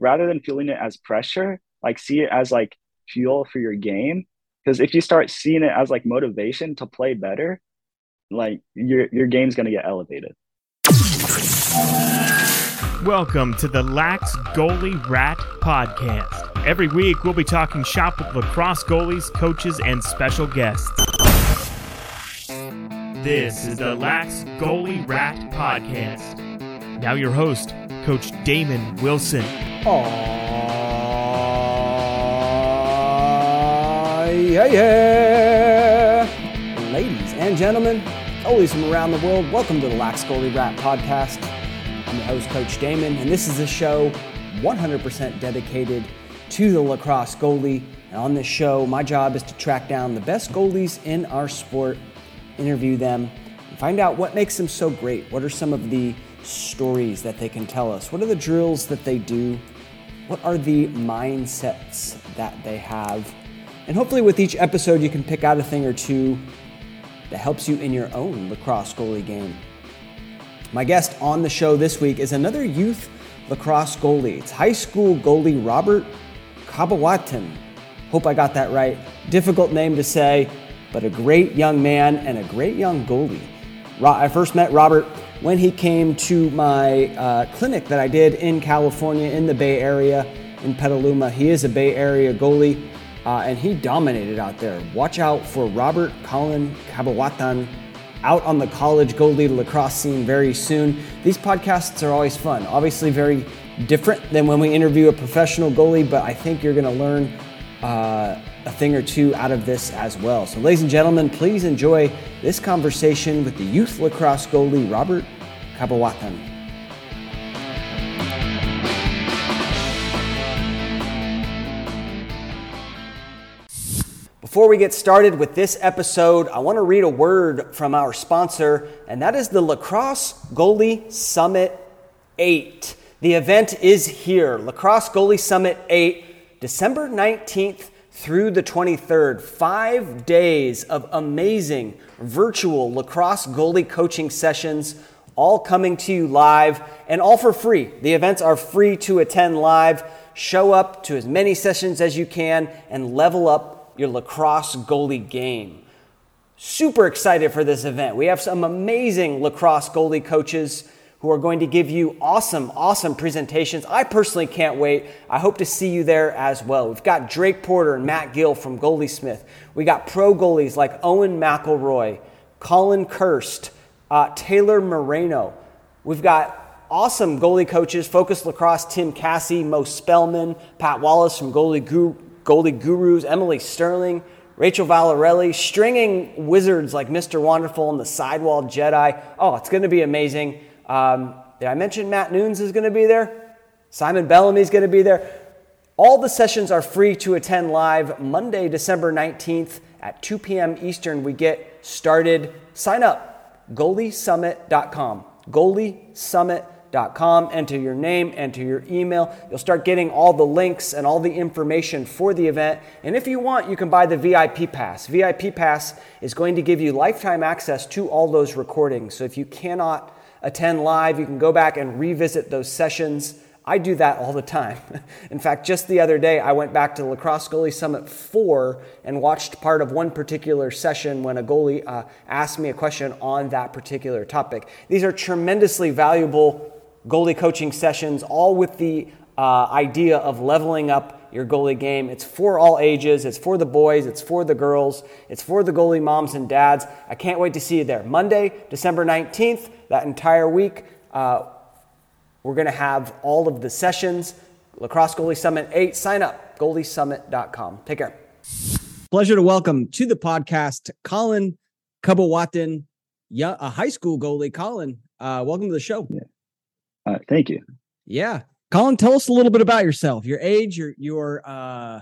rather than feeling it as pressure, like see it as like fuel for your game. Because if you start seeing it as like motivation to play better, like your your game's gonna get elevated. Welcome to the Lax Goalie Rat Podcast. Every week, we'll be talking shop with lacrosse goalies, coaches, and special guests. This is the Lax Goalie Rat Podcast. Now, your host, Coach Damon Wilson. Aww, yeah, yeah. Ladies and gentlemen, goalies from around the world, welcome to the Lax Goalie Rat Podcast. I'm your host, Coach Damon, and this is a show 100% dedicated to the lacrosse goalie. And on this show, my job is to track down the best goalies in our sport, interview them, find out what makes them so great. What are some of the stories that they can tell us? What are the drills that they do? What are the mindsets that they have? And hopefully, with each episode, you can pick out a thing or two that helps you in your own lacrosse goalie game. My guest on the show this week is another youth lacrosse goalie. It's high school goalie Robert Cabauatan. Hope I got that right. Difficult name to say, but a great young man and a great young goalie. I first met Robert when he came to my uh, clinic that I did in California in the Bay Area in Petaluma. He is a Bay Area goalie uh, and he dominated out there. Watch out for Robert Colin Cabauatan out on the college goalie lacrosse scene very soon. These podcasts are always fun. Obviously, very different than when we interview a professional goalie, but I think you're going to learn uh, a thing or two out of this as well. So, ladies and gentlemen, please enjoy this conversation with the youth lacrosse goalie, Robert Cabauatan. Before we get started with this episode, I want to read a word from our sponsor, and that is the Lacrosse Goalie Summit 8. The event is here Lacrosse Goalie Summit 8, December 19th through the 23rd. Five days of amazing virtual lacrosse goalie coaching sessions, all coming to you live and all for free. The events are free to attend live. Show up to as many sessions as you can and level up your lacrosse goalie game. Super excited for this event. We have some amazing lacrosse goalie coaches who are going to give you awesome, awesome presentations. I personally can't wait. I hope to see you there as well. We've got Drake Porter and Matt Gill from Goalie Smith. We got pro goalies like Owen McElroy, Colin Kirst, uh, Taylor Moreno. We've got awesome goalie coaches, Focus Lacrosse, Tim Cassie, Mo Spellman, Pat Wallace from Goalie Guru, Goldie Gurus, Emily Sterling, Rachel Valarelli, stringing wizards like Mr. Wonderful and the Sidewall Jedi. Oh, it's going to be amazing. Um, did I mention Matt Nunes is going to be there? Simon Bellamy is going to be there. All the sessions are free to attend live Monday, December 19th at 2 p.m. Eastern. We get started. Sign up, goaliesummit.com. Goaliesummit.com com. Enter your name, enter your email. You'll start getting all the links and all the information for the event. And if you want, you can buy the VIP Pass. VIP Pass is going to give you lifetime access to all those recordings. So if you cannot attend live, you can go back and revisit those sessions. I do that all the time. In fact, just the other day, I went back to Lacrosse Goalie Summit 4 and watched part of one particular session when a goalie uh, asked me a question on that particular topic. These are tremendously valuable goalie coaching sessions, all with the uh, idea of leveling up your goalie game. It's for all ages, it's for the boys, it's for the girls, it's for the goalie moms and dads. I can't wait to see you there. Monday, December 19th, that entire week, uh, we're going to have all of the sessions. Lacrosse Goalie Summit 8. Sign up, goaliesummit.com. Take care. Pleasure to welcome to the podcast Colin Cabauatan, a high school goalie. Colin, uh, welcome to the show. Yeah. Uh, thank you. Yeah. Colin, tell us a little bit about yourself, your age, your, your, uh,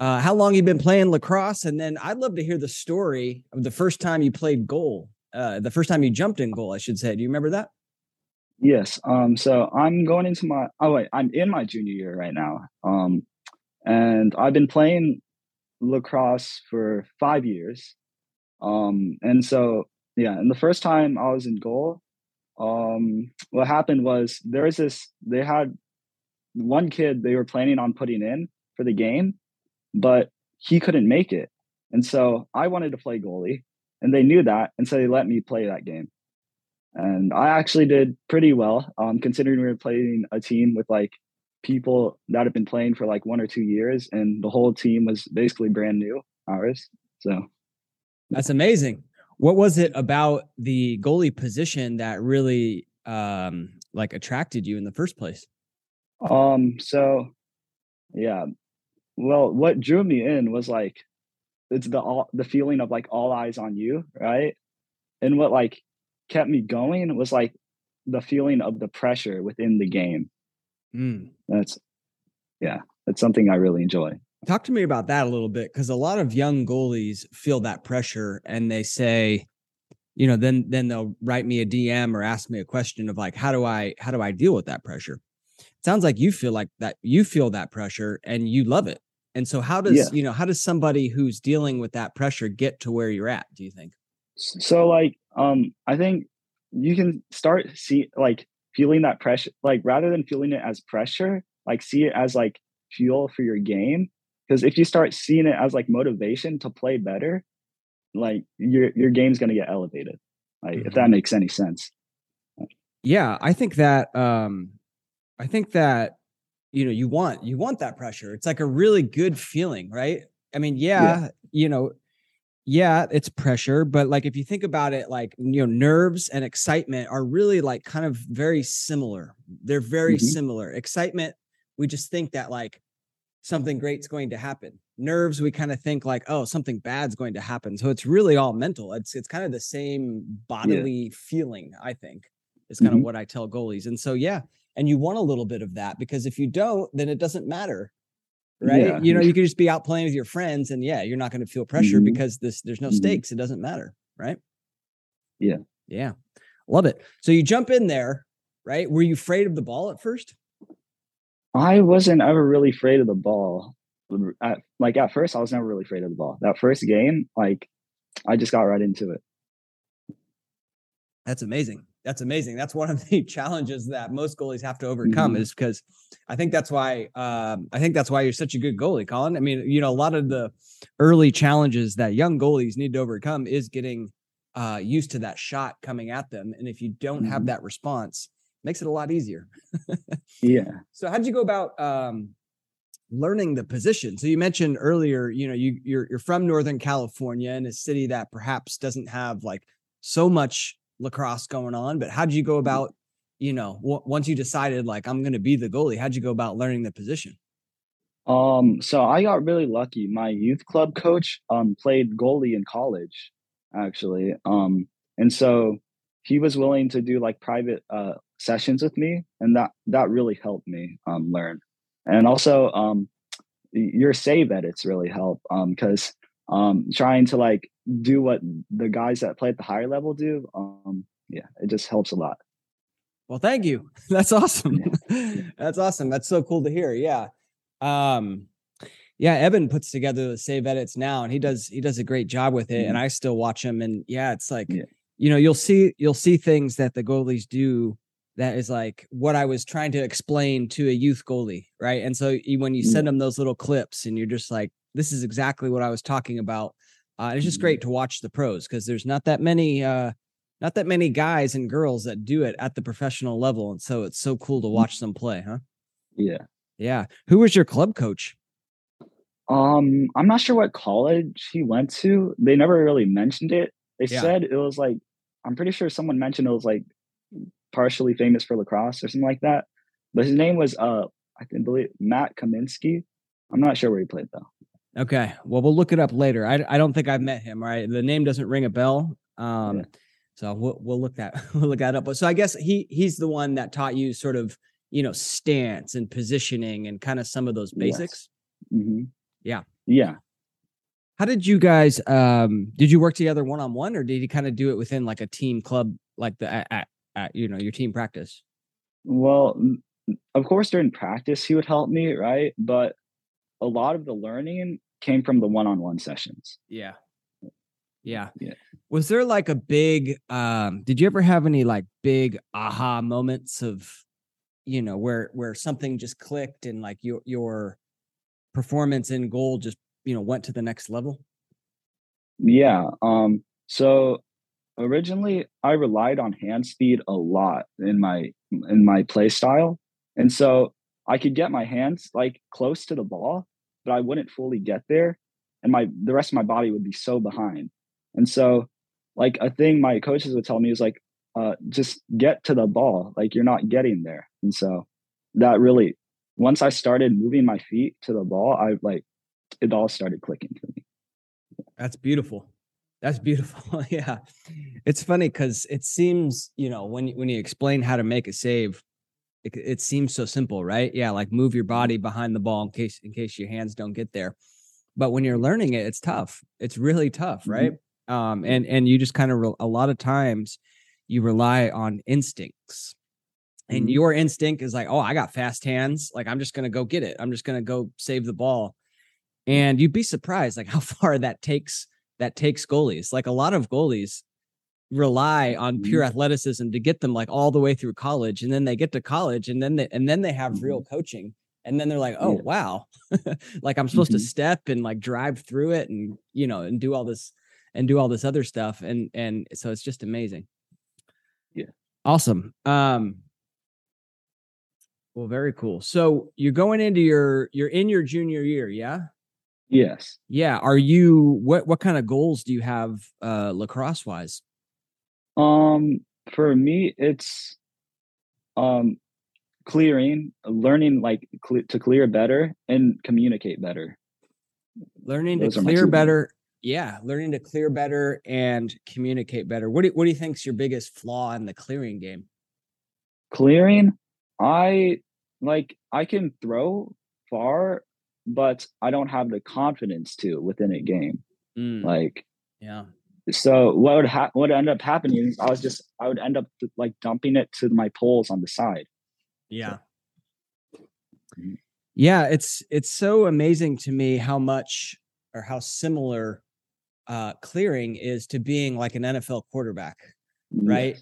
uh, how long you've been playing lacrosse, and then I'd love to hear the story of the first time you played goal, uh, the first time you jumped in goal, I should say. Do you remember that? Yes. Um. So I'm going into my. Oh wait, I'm in my junior year right now. Um, and I've been playing lacrosse for five years. Um. And so yeah, and the first time I was in goal, um, what happened was there was this they had one kid they were planning on putting in for the game, but he couldn't make it. And so I wanted to play goalie, and they knew that, and so they let me play that game. And I actually did pretty well, um, considering we were playing a team with like people that have been playing for like one or two years, and the whole team was basically brand new, ours. So that's amazing. What was it about the goalie position that really um, like attracted you in the first place? Um, so yeah. Well, what drew me in was like it's the all the feeling of like all eyes on you, right? And what like kept me going was like the feeling of the pressure within the game. Mm. That's yeah, that's something I really enjoy. Talk to me about that a little bit because a lot of young goalies feel that pressure and they say, you know, then then they'll write me a DM or ask me a question of like, how do I how do I deal with that pressure? It sounds like you feel like that you feel that pressure and you love it. And so how does, yeah. you know, how does somebody who's dealing with that pressure get to where you're at, do you think? So like um I think you can start see like feeling that pressure like rather than feeling it as pressure, like see it as like fuel for your game. Because if you start seeing it as like motivation to play better, like your your game's going to get elevated like mm-hmm. if that makes any sense yeah i think that um i think that you know you want you want that pressure it's like a really good feeling right i mean yeah, yeah. you know yeah it's pressure but like if you think about it like you know nerves and excitement are really like kind of very similar they're very mm-hmm. similar excitement we just think that like something great's going to happen nerves we kind of think like oh something bad's going to happen so it's really all mental it's it's kind of the same bodily yeah. feeling i think is kind mm-hmm. of what i tell goalies and so yeah and you want a little bit of that because if you don't then it doesn't matter right yeah. you know you could just be out playing with your friends and yeah you're not going to feel pressure mm-hmm. because this there's no mm-hmm. stakes it doesn't matter right yeah yeah love it so you jump in there right were you afraid of the ball at first i wasn't ever really afraid of the ball at, like at first I was never really afraid of the ball. That first game, like I just got right into it. That's amazing. That's amazing. That's one of the challenges that most goalies have to overcome mm-hmm. is because I think that's why um, I think that's why you're such a good goalie, Colin. I mean, you know, a lot of the early challenges that young goalies need to overcome is getting uh, used to that shot coming at them, and if you don't mm-hmm. have that response, makes it a lot easier. yeah. So, how did you go about um, learning the position. So you mentioned earlier, you know, you you're you're from Northern California in a city that perhaps doesn't have like so much lacrosse going on, but how did you go mm-hmm. about, you know, w- once you decided like I'm going to be the goalie, how'd you go about learning the position? Um, so I got really lucky. My youth club coach um played goalie in college, actually. Um, and so he was willing to do like private uh sessions with me, and that that really helped me um learn and also um, your save edits really help because um, um, trying to like do what the guys that play at the higher level do um, yeah it just helps a lot well thank you that's awesome yeah. that's awesome that's so cool to hear yeah um yeah evan puts together the save edits now and he does he does a great job with it mm-hmm. and i still watch him and yeah it's like yeah. you know you'll see you'll see things that the goalies do that is like what I was trying to explain to a youth goalie, right? And so when you send them those little clips and you're just like, this is exactly what I was talking about. Uh, it's just great mm-hmm. to watch the pros because there's not that many, uh, not that many guys and girls that do it at the professional level, and so it's so cool to watch them play, huh? Yeah, yeah. Who was your club coach? Um, I'm not sure what college he went to. They never really mentioned it. They yeah. said it was like I'm pretty sure someone mentioned it was like partially famous for lacrosse or something like that. But his name was uh I can believe Matt Kaminsky. I'm not sure where he played though. Okay. Well, we'll look it up later. I, I don't think I've met him. Right. The name doesn't ring a bell. Um, yeah. so we'll, we'll look that, we'll look that up. But so I guess he, he's the one that taught you sort of, you know, stance and positioning and kind of some of those basics. Yes. Mm-hmm. Yeah. Yeah. How did you guys, um, did you work together one-on-one or did you kind of do it within like a team club, like the, at, at you know your team practice? Well, of course during practice he would help me, right? But a lot of the learning came from the one-on-one sessions. Yeah. Yeah. Yeah. Was there like a big um did you ever have any like big aha moments of you know where where something just clicked and like your your performance in goal just you know went to the next level? Yeah. Um. So originally, I relied on hand speed a lot in my in my play style, and so I could get my hands like close to the ball, but I wouldn't fully get there, and my the rest of my body would be so behind. And so, like a thing my coaches would tell me is like, uh, just get to the ball. Like you're not getting there. And so that really, once I started moving my feet to the ball, I like it all started clicking for me. That's beautiful. That's beautiful. yeah. It's funny because it seems, you know, when when you explain how to make a save, it, it, seems so simple, right? Yeah, like move your body behind the ball in case in case your hands don't get there. But when you're learning it, it's tough. It's really tough, right? Mm-hmm. Um, and and you just kind of re- a lot of times you rely on instincts. And mm-hmm. your instinct is like, oh, I got fast hands. Like I'm just gonna go get it. I'm just gonna go save the ball. And you'd be surprised like how far that takes that takes goalies. Like a lot of goalies rely on pure mm-hmm. athleticism to get them like all the way through college and then they get to college and then they and then they have mm-hmm. real coaching and then they're like oh yeah. wow like i'm supposed mm-hmm. to step and like drive through it and you know and do all this and do all this other stuff and and so it's just amazing yeah awesome um well very cool so you're going into your you're in your junior year yeah yes yeah are you what what kind of goals do you have uh lacrosse wise um, for me, it's um clearing, learning like cl- to clear better and communicate better. Learning Those to clear better. Yeah, learning to clear better and communicate better. What do what do you think's your biggest flaw in the clearing game? Clearing, I like I can throw far, but I don't have the confidence to within a game. Mm. Like, yeah, so what would ha- what would end up happening is I was just I would end up like dumping it to my poles on the side. Yeah. So. Mm-hmm. Yeah, it's it's so amazing to me how much or how similar uh clearing is to being like an NFL quarterback, right?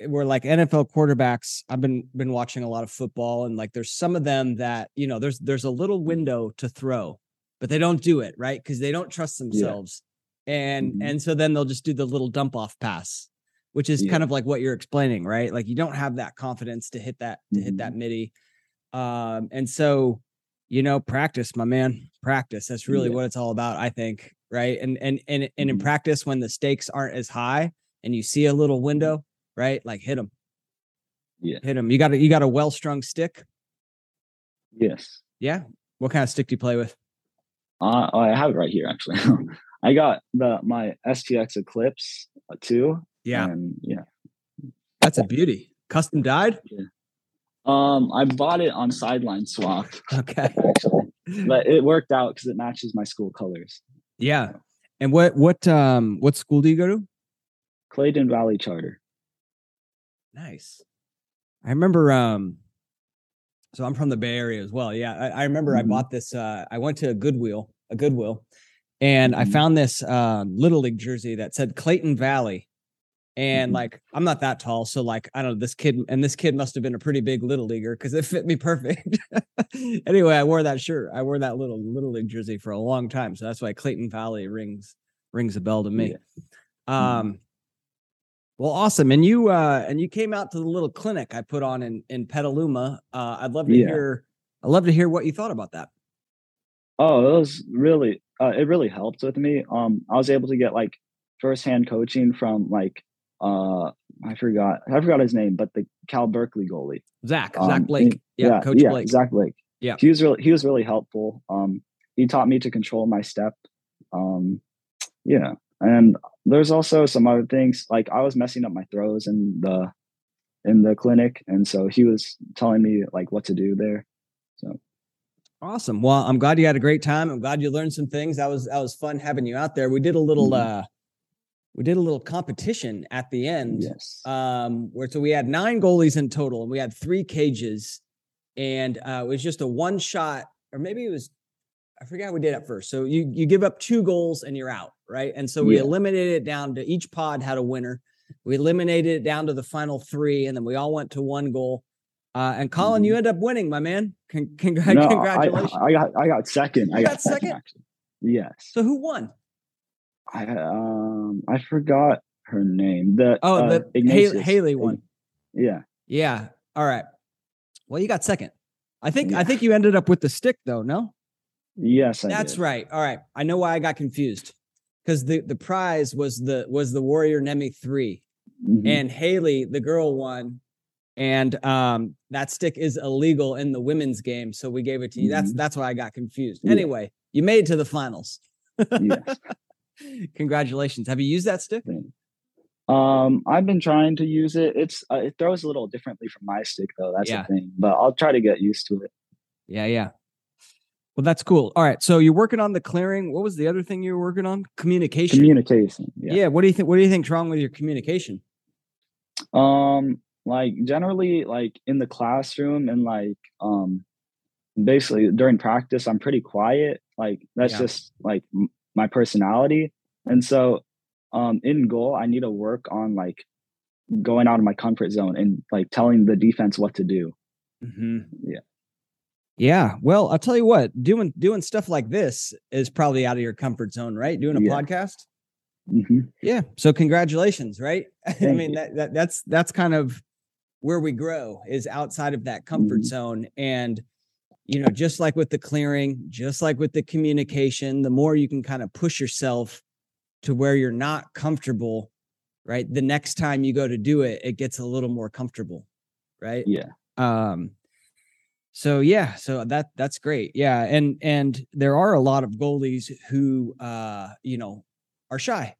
Yes. We're like NFL quarterbacks. I've been been watching a lot of football and like there's some of them that, you know, there's there's a little window to throw, but they don't do it, right? Because they don't trust themselves. Yeah and mm-hmm. and so then they'll just do the little dump off pass which is yeah. kind of like what you're explaining right? Like you don't have that confidence to hit that to mm-hmm. hit that mm-hmm. middie. Um and so you know practice my man practice. That's really yeah. what it's all about i think right? And and and, and in mm-hmm. practice when the stakes aren't as high and you see a little window right? Like hit them yeah. Hit them you got a you got a well strung stick? Yes. Yeah. What kind of stick do you play with? Uh, i have it right here actually I got the my STX Eclipse uh, too. Yeah, and yeah, that's a beauty. Custom dyed. Yeah. Um, I bought it on Sideline Swap. Okay, actually, but it worked out because it matches my school colors. Yeah, and what what um what school do you go to? Clayton Valley Charter. Nice. I remember um so I'm from the Bay Area as well. Yeah, I, I remember mm-hmm. I bought this. Uh, I went to a Goodwill, a Goodwill, and I mm-hmm. found this um, little league jersey that said Clayton Valley. And mm-hmm. like, I'm not that tall. So, like, I don't know, this kid, and this kid must have been a pretty big little leaguer because it fit me perfect. anyway, I wore that shirt. I wore that little little league jersey for a long time. So that's why Clayton Valley rings rings a bell to me. Yeah. Um, well, awesome. And you uh and you came out to the little clinic I put on in in Petaluma. Uh I'd love to yeah. hear I'd love to hear what you thought about that. Oh, it was really uh, it really helped with me. Um, I was able to get like firsthand coaching from like uh I forgot I forgot his name, but the Cal Berkeley goalie. Zach, um, Zach Blake. yeah, yeah, Coach yeah, Blake. Zach Blake. Yeah. He was really he was really helpful. Um he taught me to control my step. Um yeah. And there's also some other things like I was messing up my throws in the in the clinic and so he was telling me like what to do there. So Awesome. Well, I'm glad you had a great time. I'm glad you learned some things. That was that was fun having you out there. We did a little mm-hmm. uh we did a little competition at the end. Yes. Um where so we had nine goalies in total and we had three cages and uh it was just a one shot or maybe it was I forgot we did at first. So you you give up two goals and you're out, right? And so we yeah. eliminated it down to each pod had a winner. We eliminated it down to the final three and then we all went to one goal Uh, and Colin, you Mhm. end up winning, my man. Con- congr- No, I- congratulations. I, got I got second. I got, got second, second? Yes. so who won? I um I forgot her name. The Oh, uh, the Haley. Haley won. Yeah. Yeah. All right. Well, you got second. I think I think you ended up with the stick though. No, Yes, I that's did. right. All right. I know why I got confused because the the prize was the was the Warrior Nemi 3 Mhm. and Haley, the girl, won. And um, that stick is illegal in the women's game, so we gave it to you. That's Mhm. that's why I got confused. Yeah. Anyway, you made it to the finals. yes. Congratulations. Have you used that stick? Um, I've been trying to use it. It's uh, it throws a little differently from my stick though. That's Yeah. the thing. But I'll try to get used to it. Yeah, yeah. Well, that's cool. All right. So you're working on the clearing. What was the other thing you were working on? Communication. Communication. yeah. Yeah. What do you think? What do you think's wrong with your communication? Um, like generally, like in the classroom and like um, basically during practice, I'm pretty quiet. Like that's Yeah. just like m- my personality. And so, um, in goal, I need to work on like going out of my comfort zone and like telling the defense what to do. Mm-hmm. Yeah. Yeah. Well, I'll tell you what. Doing doing stuff like this is probably out of your comfort zone, right? Doing a Yeah. podcast. hmm Yeah. So congratulations, right? I mean that, that that's that's kind of where we grow is outside of that comfort Mhm. zone and you know just like with the clearing just like with the communication the more you can kind of push yourself to where you're not comfortable right the next time you go to do it it gets a little more comfortable right Yeah. um so yeah so that that's great yeah and and there are a lot of goalies who uh you know are shy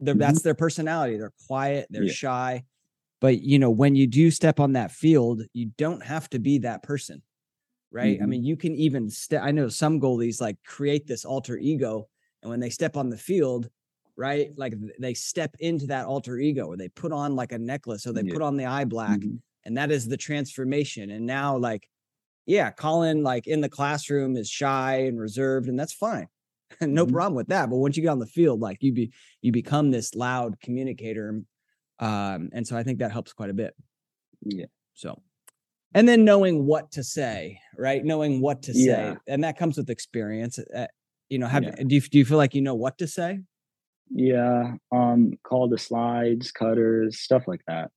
they're, Mhm. that's their personality they're quiet they're Yeah. shy but you know when you do step on that field you don't have to be that person right i Mhm. mean you can even step i know some goalies like create this alter ego and when they step on the field right like they step into that alter ego or they put on like a necklace or they Yeah. put on the eye black Mhm. and that is the transformation and now like yeah colin like in the classroom is shy and reserved and that's fine no Mhm. problem with that but once you get on the field like you be you become this loud communicator um and so i think that helps quite a bit Yeah. so and then knowing what to say right knowing what to say Yeah. and that comes with experience uh, you know have Yeah. do, you, do you feel like you know what to say Yeah. Um, call the slides, cutters, stuff like that.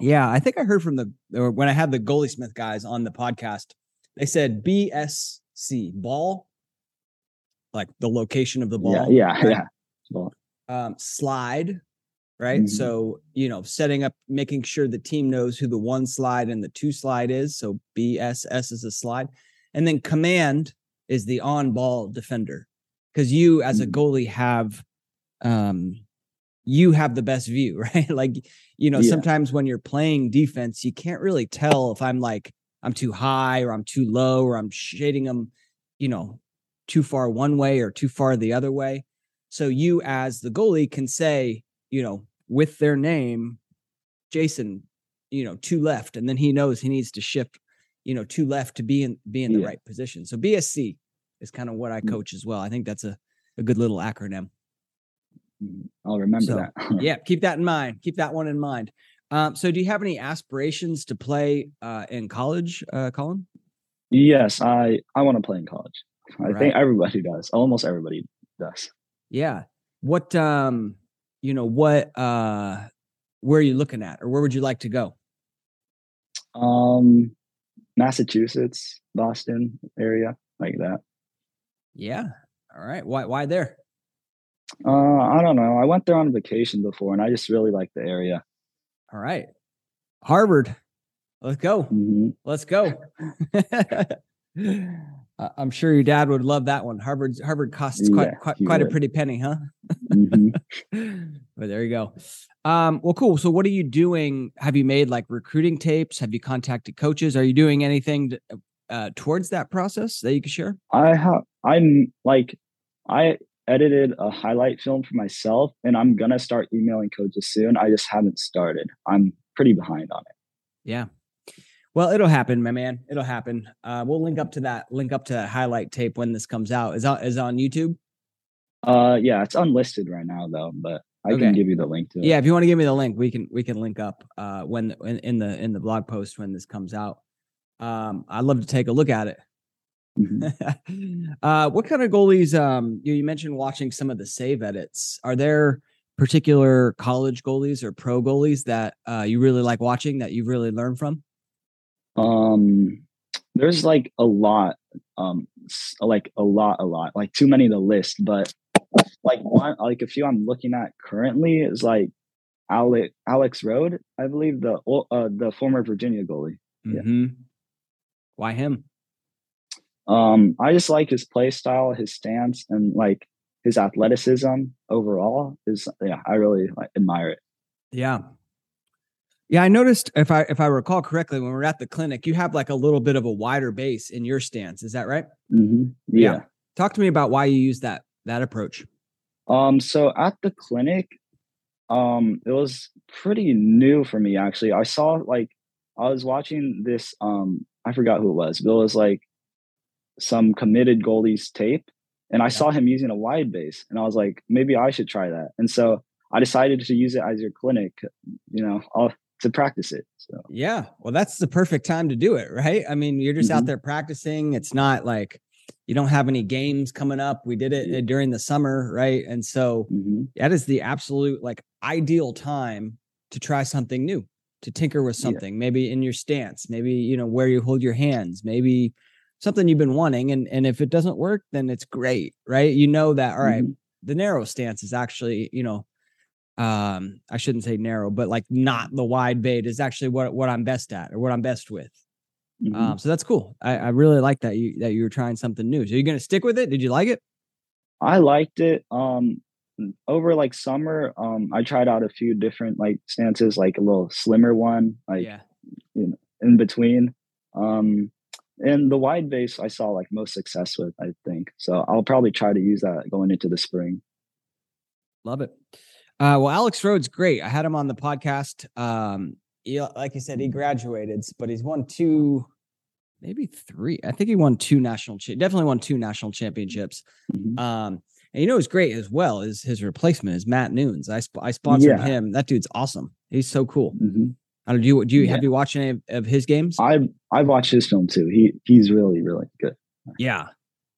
Yeah, I think I heard from the or when I had the goalie smith guys on the podcast, they said BSC ball, like the location of the ball. Yeah. Yeah. right? Yeah. Well, Um, slide, right? Mhm. So you know, setting up, making sure the team knows who the one slide and the two slide is. So BSS is a slide, and then command is the on ball defender, because you as a Mhm. goalie have, um, you have the best view, right? like you know, Yeah. sometimes when you're playing defense, you can't really tell if I'm like I'm too high or I'm too low or I'm shading them, you know, too far one way or too far the other way. So you as the goalie can say, you know, with their name, Jason, you know, two left, and then he knows he needs to shift, you know, two left to be in be in the Yeah. right position. So BSC is kind of what I Mm. coach as well. I think that's a, a good little acronym. mm, I'll remember So, that. yeah, keep that in mind. Keep that one in mind. Um, so do you have any aspirations to play uh, in college, uh, Colin? yes. I I want to play in college. I Right. think everybody does. Almost everybody does. Yeah. What um, you know, what uh where are you looking at or where would you like to go? Um, Massachusetts, Boston area, like that. Yeah. All right. Why why there? Uh, I don't know. I went there on vacation before, and I just really like the area. All right. Harvard. Let's go. hmm Let's go. I'm sure your dad would love that one. Harvard's Harvard costs quite Yeah, quite, quite a pretty penny, huh? hmm but there you go. Um, well, cool. So, what are you doing? Have you made like recruiting tapes? Have you contacted coaches? Are you doing anything to, uh, towards that process that you can share? I have. I'm like, I edited a highlight film for myself, and I'm gonna start emailing coaches soon. I just haven't started. I'm pretty behind on it. Yeah. Well, it'll happen, my man. It'll happen. Uh, we'll link up to that. Link up to that highlight tape when this comes out. Is on is on YouTube. Uh, yeah, it's unlisted right now though, but I Okay. can give you the link to it. Yeah, if you want to give me the link, we can we can link up uh when in, in the in the blog post when this comes out. Um, I'd love to take a look at it. Mhm. uh, what kind of goalies? Um, you, you mentioned watching some of the save edits. Are there particular college goalies or pro goalies that uh, you really like watching that you've really learn from? Um, there's like a lot, um, like a lot, a lot, like too many to list. But like one, like a few I'm looking at currently is like Alex Alex Rode, I believe the uh, the former Virginia goalie. Yeah. hmm Why him? Um, I just like his play style, his stance, and like his athleticism overall. Is yeah, I really like, admire it. Yeah. Yeah, I noticed if I if I recall correctly, when we we're at the clinic, you have like a little bit of a wider base in your stance. Is that right? hmm Yeah. yeah. Talk to me about why you use that that approach. Um, so at the clinic, um, it was pretty new for me actually. I saw like I was watching this um I forgot who it was, but it was like some committed goalies tape, and I saw him using a wide base, and I was like, maybe I should try that. And so I decided to use it as your clinic, you know, i to practice it. So Yeah. Well, that's the perfect time to do it, right? I mean, you're just out Mhm. there practicing. It's not like you don't have any games coming up. We did it uh, during the summer, right? And so mhm. that is the absolute like ideal time to try something new, to tinker with Yeah. something, maybe in your stance, maybe, you know, where you hold your hands, maybe something you've been wanting. And and if it doesn't work, then it's great, right? You know that, all right, Mhm. the narrow stance is actually, you know, um, I shouldn't say narrow, but like not the wide bait is actually what what I'm best at or what I'm best with. Mhm. Um, so that's cool. I, I really like that you that you were trying something new. So you're gonna stick with it? Did you like it? I liked it. Um, over like summer, um, I tried out a few different like stances, like a little slimmer one, like yeah. in between. Um, and the wide base I saw like most success with, I think. So I'll probably try to use that going into the spring. Love it. Uh, well, Alex Rhodes, great. I had him on the podcast. Um, he, like you said, he graduated, but he's won two, maybe three. I think he won two national, cha- definitely won two national championships. Mhm. Um, and you know what's great as well is his replacement is Matt Nunes. I sp- I sponsored Yeah. him. That dude's awesome. He's so cool. Mhm. I don't do you do you Yeah. have you watched any of, of his games? I I've watched his film too. He he's really really good. yeah.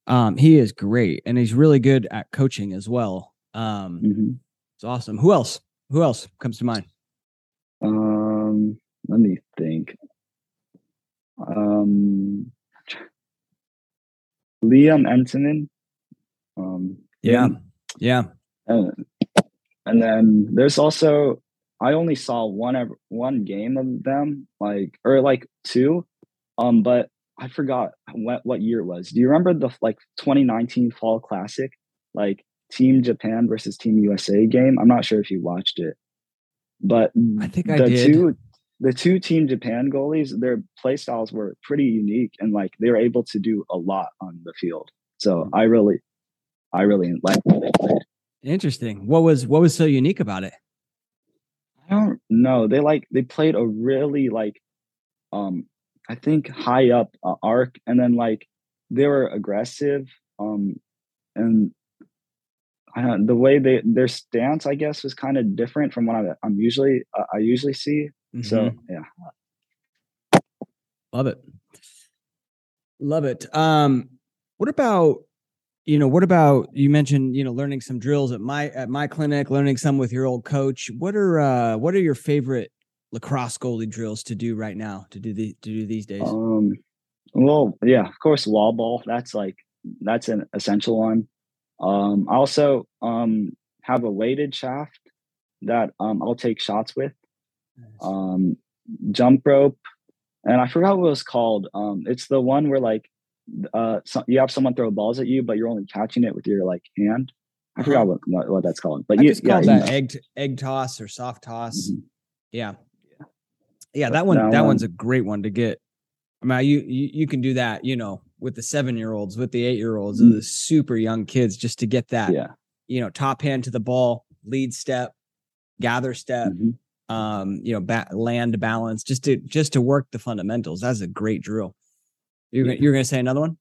Um, he is great and he's really good at coaching as well. Um, Mhm. It's awesome. Who else? Who else comes to mind? Um, let me think. Um, Liam Entenmann. Um, Yeah. Yeah. and, and then there's also I only saw one ev- one game of them, like or like two, um, but I forgot what what year it was. Do you remember the like 2019 Fall Classic, like Team Japan versus Team USA game? I'm not sure if you watched it, but I think I the did. two the two Team Japan goalies, their play styles were pretty unique, and like they were able to do a lot on the field. So Mm. I really, I really like how they played. Interesting. What was what was so unique about it? I don't know. They like they played a really like um I think high up uh, arc and then like they were aggressive um and The way they their stance I guess was kind of different from what I, I'm usually uh, I usually see. So Mhm. yeah. love it. Love it. Um, what about you know, what about you mentioned, you know, learning some drills at my at my clinic, learning some with your old coach. What are uh what are your favorite lacrosse goalie drills to do right now to do the to do these days? Um well yeah, of course wall ball. That's like that's an essential one. Um I also um have a weighted shaft that um I'll take shots with. um jump rope and i forgot what it was called um it's the one where like uh so, you have someone throw balls at you but you're only catching it with your like hand i Uh-huh. forgot what, what what that's called but I you, just yeah, called you that know. egg egg toss or soft toss. Mhm. Yeah. Yeah, that one that that one- one's a great one to get. I mean, you you, you can do that, you know, with the seven year olds, with the eight year olds, Mm. the super young kids, just to get that, yeah you know, top hand to the ball, lead step, gather step, mhm. um, you know, ba- land balance, just to just to work the fundamentals. That's a great drill. You're Yeah. gonna, you're gonna say another one?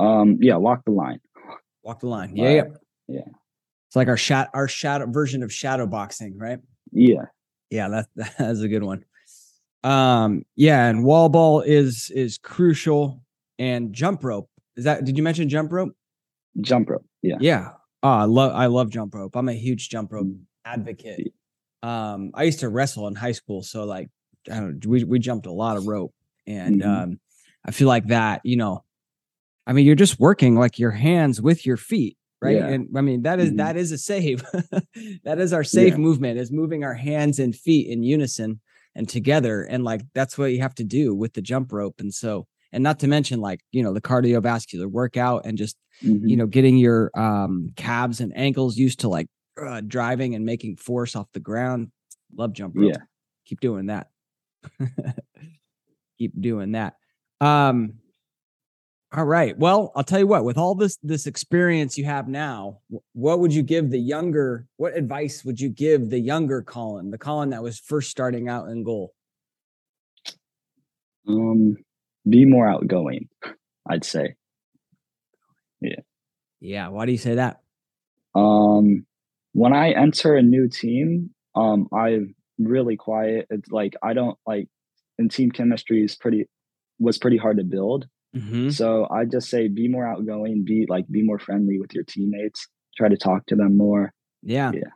um yeah walk the line Walk the line. Yeah, yeah. Yeah It's like our shot our shadow version of shadow boxing, right? Yeah. Yeah, that that's a good one. Um, yeah, and wall ball is is crucial, and jump rope. Is that? Did you mention jump rope? Jump rope. Yeah. Yeah. Oh, I love I love jump rope. I'm a huge jump rope Mm. advocate. Um, I used to wrestle in high school, so like I don't know, we we jumped a lot of rope, and Mhm. um, I feel like that. You know, I mean, you're just working like your hands with your feet, right? Yeah. And I mean, that is- Mhm. that is a save. that is our safe Yeah. movement is moving our hands and feet in unison and together, and like that's what you have to do with the jump rope. And so, and not to mention like you know the cardiovascular workout and just Mhm. you know getting your um calves and ankles used to like uh, driving and making force off the ground. Love jump rope Yeah. keep doing that. Keep doing that. Um all right. Well i'll tell you what with all this this experience you have now what would you give the younger what advice would you give the younger colin the colin that was first starting out in goal? Um, be more outgoing. I'd say. yeah Yeah. why do you say that Um, when I enter a new team, um, I'm really quiet. It's like I don't like, and team chemistry is pretty was pretty hard to build. mm-hmm. So I just say be more outgoing, be like be more friendly with your teammates. Try to talk to them more. Yeah. Yeah.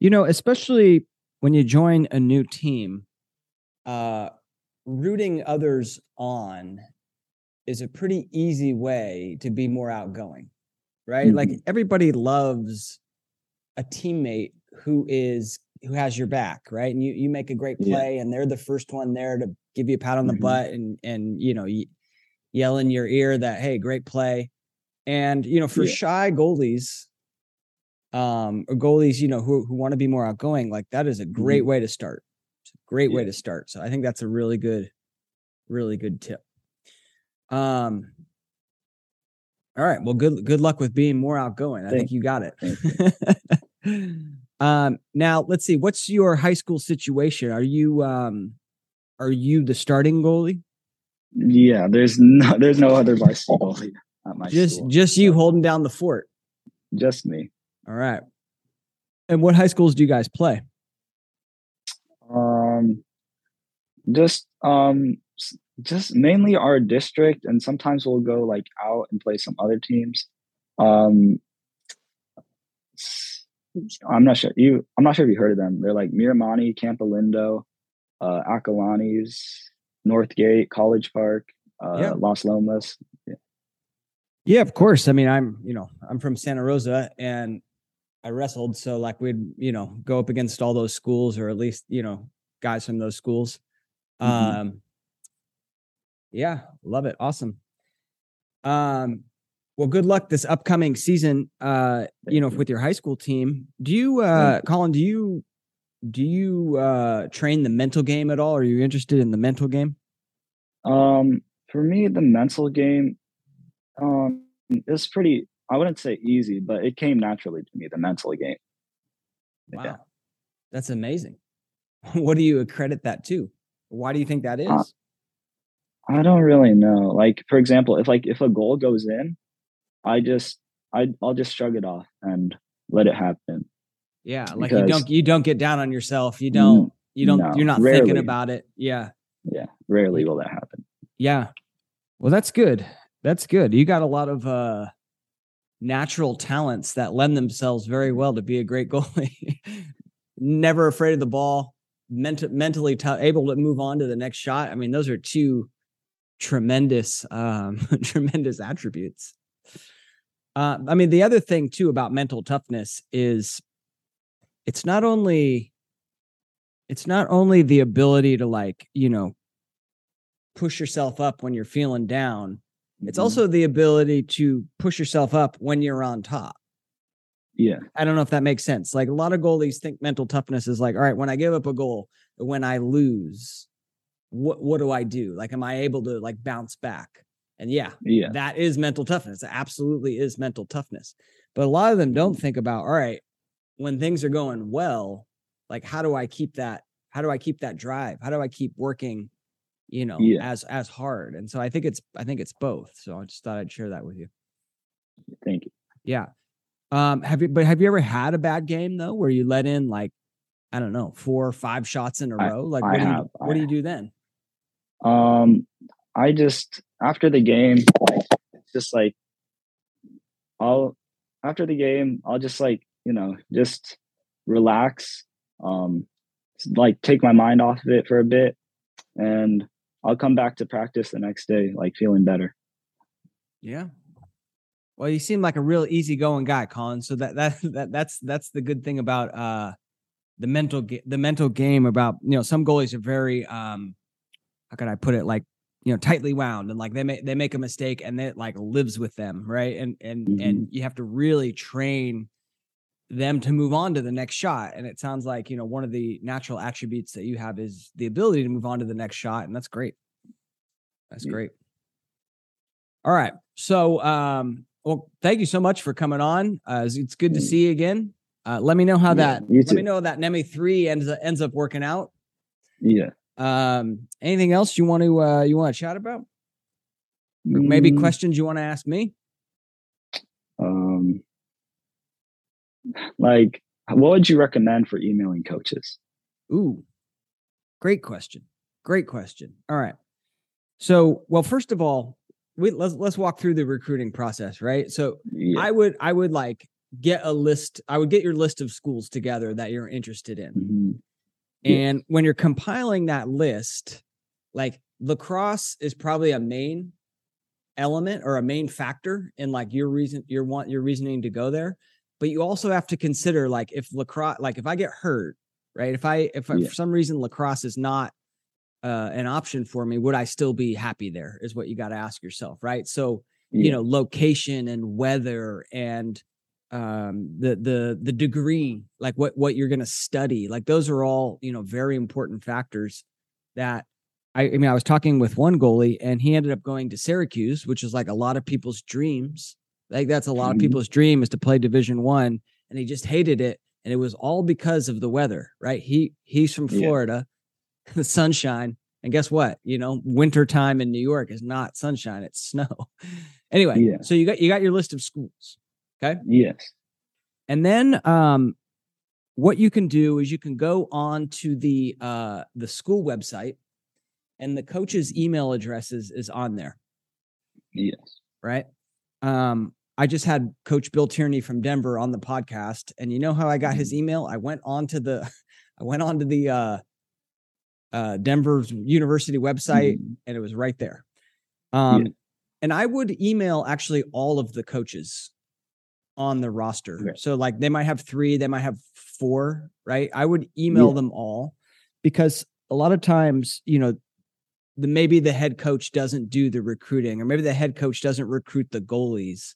You know, especially when you join a new team, uh rooting others on is a pretty easy way to be more outgoing. Right? Like everybody loves a teammate who is who has your back, right? And you you make a great Yeah. play and they're the first one there to give you a pat on the Mhm. butt and and you know, yell in your ear that hey, great play. And you know, for Yeah. shy goalies, um, or goalies, you know, who who want to be more outgoing, like that is a great way to start. Great way to start. So I think that's a really good, really good tip. Um. All right. Well, good good luck with being more outgoing. I think you got it. thank um. Now let's see. What's your high school situation? Are you um, are you the starting goalie? Yeah, there's no there's no other varsity goalie at my Just school. just you holding down the fort. just me. All right. And what high schools do you guys play? Um, just um, just mainly our district, and sometimes we'll go like out and play some other teams. Um, I'm not sure you. I'm not sure if you heard of them. They're like Miramonte, Campolindo, uh, Acalanes, Northgate, College Park, uh, Yeah. Las Lomas. Yeah, of course. I mean, I'm, you know, I'm from Santa Rosa and I wrestled. So like we'd, you know, go up against all those schools or at least, you know, guys from those schools. Mhm. Um yeah, love it. Awesome. Um well, good luck this upcoming season uh, you know, with your high school team. Do you uh Colin, do you do you uh train the mental game at all? Are you interested in the mental game? Um, for me, the mental game, um, is pretty. I wouldn't say easy, but it came naturally to me. The mental game. Wow. Yeah. That's amazing. What do you accredit that to? Why do you think that is? Uh, I don't really know. Like for example, if like if a goal goes in, I just I I'll just shrug it off and let it happen. yeah, like you don't you don't get down on yourself. You don't you don't no, you're not thinking about it. Yeah. Yeah, rarely will that happen. Yeah. Well, that's good. That's good. You got a lot of uh natural talents that lend themselves very well to be a great goalie. Never afraid of the ball, ment- mentally t- able to move on to the next shot. I mean, those are two tremendous, um, tremendous attributes. Uh, I mean, the other thing too about mental toughness is it's not only it's not only the ability to like you know push yourself up when you're feeling down it's Mhm. also the ability to push yourself up when you're on top yeah, i don't know if that makes sense like a lot of goalies think mental toughness is like all right when i give up a goal when i lose what what do i do like am i able to like bounce back and yeah yeah, that is mental toughness. It absolutely is mental toughness. But a lot of them don't think about, all right, when things are going well, like how do I keep that? How do I keep that drive? How do I keep working, you know, Yeah. as as hard? And so I think it's I think it's both. So I just thought I'd share that with you. Thank you. Yeah. Um, have you? But have you ever had a bad game though, where you let in like, I don't know, four or five shots in a I- row? Like, what do you what do you do then? Um, I just after the game, like, it's just like I'll after the game, I'll just like you know just relax, um, like take my mind off of it for a bit, and I'll come back to practice the next day like feeling better. Yeah. Well, you seem like a real easygoing guy, Colin. So that that that that's that's the good thing about uh the mental ga- the mental game about you know some goalies are very um how can I put it like you know tightly wound and like they make they make a mistake and it like lives with them right and and Mhm. and you have to really train them to move on to the next shot and it sounds like you know one of the natural attributes that you have is the ability to move on to the next shot and that's great that's Yeah. great all right so um well thank you so much for coming on uh it's- good to Mm. see you again uh let me know how Yeah, that let me know that nemi 3 ends ends up working out Yeah. um anything else you want to uh you want to chat about Or maybe Mm, questions you want to ask me Um, like, what would you recommend for emailing coaches? Ooh, great question. Great question. All right. So, well, first of all, we, let's let's walk through the recruiting process, right? So, Yeah. I would I would like get a list. I would get your list of schools together that you're interested in, Mhm. Yeah. and when you're compiling that list, like lacrosse is probably a main element or a main factor in like your reason your want your reasoning to go there but you also have to consider like if lacrosse like if i get hurt right if i if I, Yeah. for some reason lacrosse is not uh, an option for me would i still be happy there is what you got to ask yourself right so you know location and weather and um the the the degree like what what you're going to study like those are all you know very important factors that I, I mean i was talking with one goalie and he ended up going to syracuse which is like a lot of people's dreams like that's a lot of Mhm. people's dream is to play division one and he just hated it and it was all because of the weather right he he's from Yeah. florida the sunshine and guess what you know winter time in new york is not sunshine it's snow anyway Yeah. so you got you got your list of schools Okay? Yes. and then um what you can do is you can go on to the uh the school website and the coach's email addresses is on there Yes. right um i just had coach bill tierney from denver on the podcast and you know how i got his email i went on to the i went on to the uh uh denver's university website Mhm. and it was right there um and i would email actually all of the coaches on the roster so like they might have three they might have four right i would email Yeah. them all because a lot of times you know the maybe the head coach doesn't do the recruiting or maybe the head coach doesn't recruit the goalies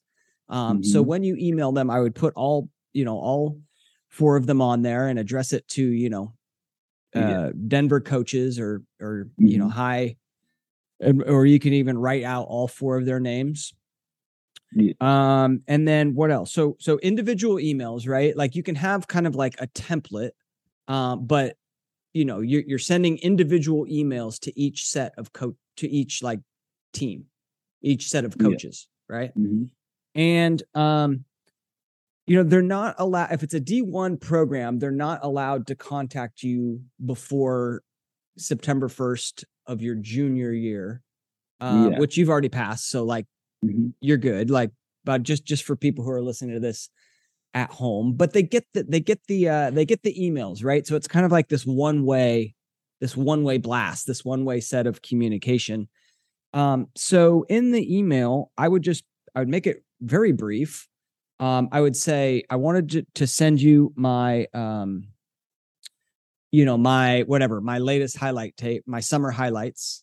um so Mhm. when you email them i would put all you know all four of them on there and address it to you know uh Yeah. denver coaches or or you know Mhm. high and- or you can even write out all four of their names Yeah. um and then what else so so individual emails right like you can have kind of like a template um but you know you're, you're sending individual emails to each set of coach to each like team each set of Yeah. coaches right Mhm. and um you know they're not allowed if it's a d1 program they're not allowed to contact you before september 1st of your junior year uh, Yeah. which you've already passed so like Mhm. you're good like but just just for people who are listening to this at home but they get the they get the uh they get the emails right so it's kind of like this one way this one way blast this one way set of communication um so in the email i would just i would make it very brief um i would say i wanted to, to send you my um you know my whatever my latest highlight tape my summer highlights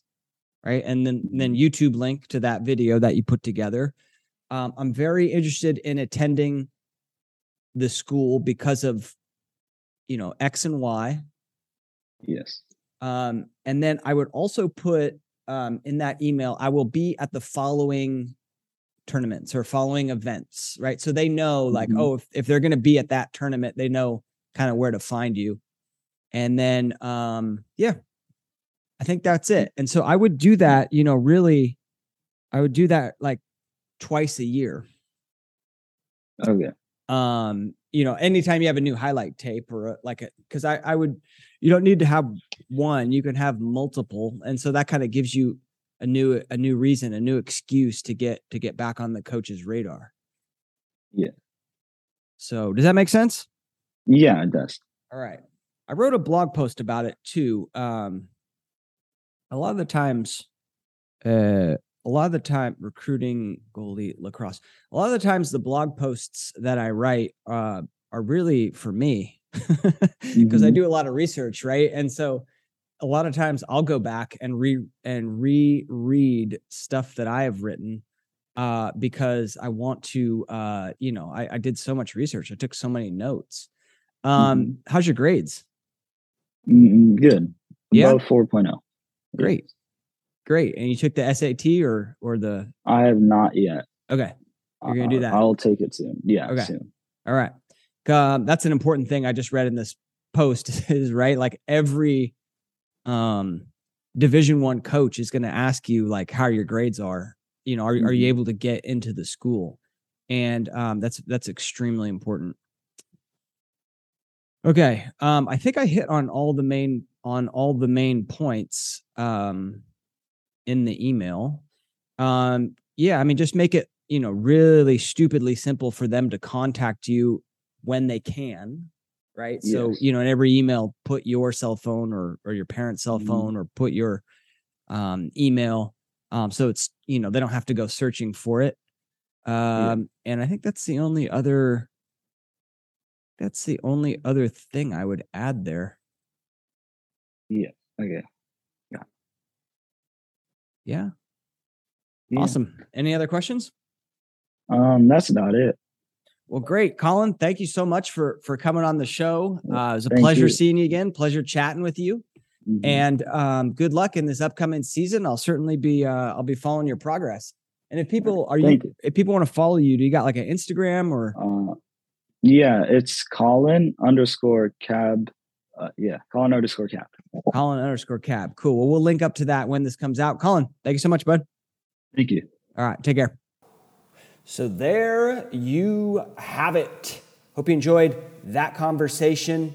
right? And then then youtube link to that video that you put together. Um, i'm very interested in attending the school because of you know x and y. Yes. um, and then i would also put um, in that email i will be at the following tournaments or following events right so they know like Mhm. oh if, if they're going to be at that tournament they know kind of where to find you and then um yeah i think that's it and so i would do that you know really i would do that like twice a year Okay. um, you know, anytime you have a new highlight tape or a, like a, cause I, I would, you don't need to have one, you can have multiple. And so that kind of gives you a new, a new reason, a new excuse to get, to get back on the coach's radar. Yeah. So does that make sense? Yeah, it does. All right. I wrote a blog post about it too. Um, a lot of the times, uh, a lot of the time recruiting goalie lacrosse a lot of the times the blog posts that i write uh, are really for me because mm-hmm. i do a lot of research right and so a lot of times i'll go back and re and reread stuff that i have written uh, because i want to uh, you know I, I, did so much research i took so many notes um mm-hmm. how's your grades good yeah 4.0 great Great. And you took the SAT or or the I have not yet. Okay. You're gonna do that. I'll take it soon. Yeah, okay. soon. All right. Um, that's an important thing I just read in this post is right. Like every um division one coach is gonna ask you like how your grades are. You know, are, mm-hmm. are you mm-hmm. able to get into the school? And um that's that's extremely important. Okay. Um, I think I hit on all the main on all the main points. Um in the email. Um, yeah, I mean, just make it, you know, really stupidly simple for them to contact you when they can. Right. Yes. So, you know, in every email, put your cell phone or or your parent's cell mm-hmm. phone or put your um email. Um, so it's, you know, they don't have to go searching for it. Um, yeah. and I think that's the only other that's the only other thing I would add there. Yeah. Okay. Yeah. yeah. Awesome. Any other questions? Um, that's about it. Well, great, Colin. Thank you so much for for coming on the show. Uh, it was a thank pleasure you. seeing you again. Pleasure chatting with you. Mm-hmm. And um, good luck in this upcoming season. I'll certainly be uh, I'll be following your progress. And if people are you, you, if people want to follow you, do you got like an Instagram or? Uh, yeah, it's Colin underscore cab. Uh, yeah, Colin underscore cab. Colin underscore cab. Cool. Well, we'll link up to that when this comes out. Colin, thank you so much, bud. Thank you. All right. Take care. So there you have it. Hope you enjoyed that conversation.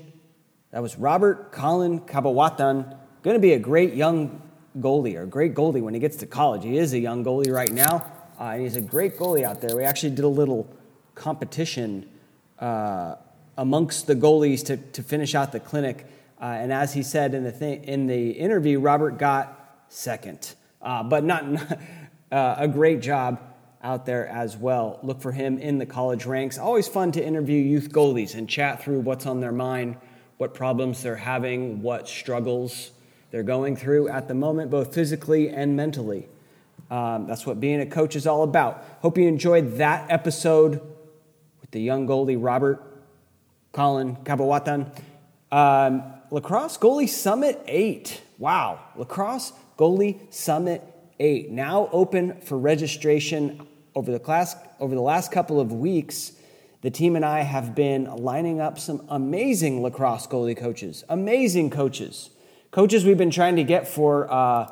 That was Robert Colin Cabauatan. Going to be a great young goalie or a great goalie when he gets to college. He is a young goalie right now, uh, and he's a great goalie out there. We actually did a little competition uh, amongst the goalies to, to finish out the clinic. Uh, and as he said in the, th- in the interview, Robert got second, uh, but not uh, a great job out there as well. Look for him in the college ranks. Always fun to interview youth goalies and chat through what's on their mind, what problems they're having, what struggles they're going through at the moment, both physically and mentally. Um, that's what being a coach is all about. Hope you enjoyed that episode with the young goalie Robert Colin Cabauatan. Um, Lacrosse Goalie Summit 8. Wow. Lacrosse Goalie Summit 8. Now open for registration over the class over the last couple of weeks. The team and I have been lining up some amazing lacrosse goalie coaches, amazing coaches, coaches we've been trying to get for uh,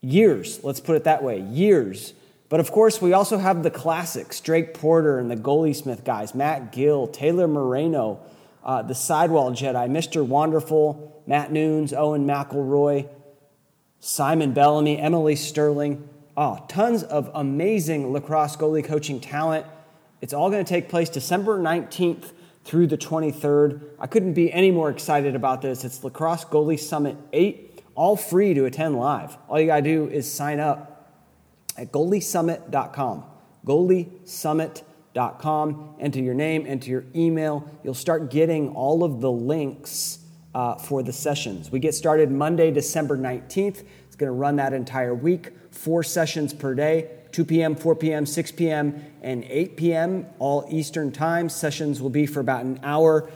years. Let's put it that way, years. But of course, we also have the classics: Drake Porter and the Goalie Smith guys, Matt Gill, Taylor Moreno, uh, the Sidewall Jedi, Mr. Wonderful, Matt Nunes, Owen McElroy, Simon Bellamy, Emily Sterling. Oh, tons of amazing lacrosse goalie coaching talent. It's all going to take place December 19th through the 23rd. I couldn't be any more excited about this. It's Lacrosse Goalie Summit 8, all free to attend live. All you got to do is sign up at goaliesummit.com. Goaliesummit.com com. Enter your name, enter your email. You'll start getting all of the links uh, for the sessions. We get started Monday, December 19th. It's going to run that entire week, four sessions per day 2 p.m., 4 p.m., 6 p.m., and 8 p.m., all Eastern time. Sessions will be for about an hour.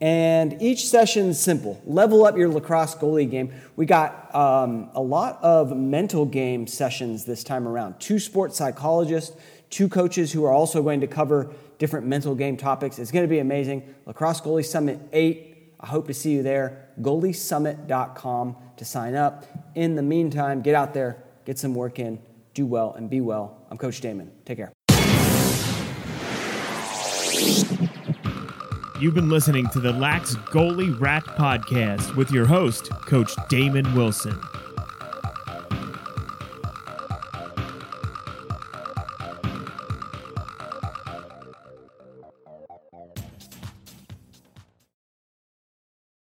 And each session is simple. Level up your lacrosse goalie game. We got um, a lot of mental game sessions this time around. Two sports psychologists, two coaches who are also going to cover different mental game topics. It's going to be amazing. Lacrosse Goalie Summit 8. I hope to see you there. GoalieSummit.com to sign up. In the meantime, get out there, get some work in, do well, and be well. I'm Coach Damon. Take care. You've been listening to the Lax Goalie Rat Podcast with your host, Coach Damon Wilson.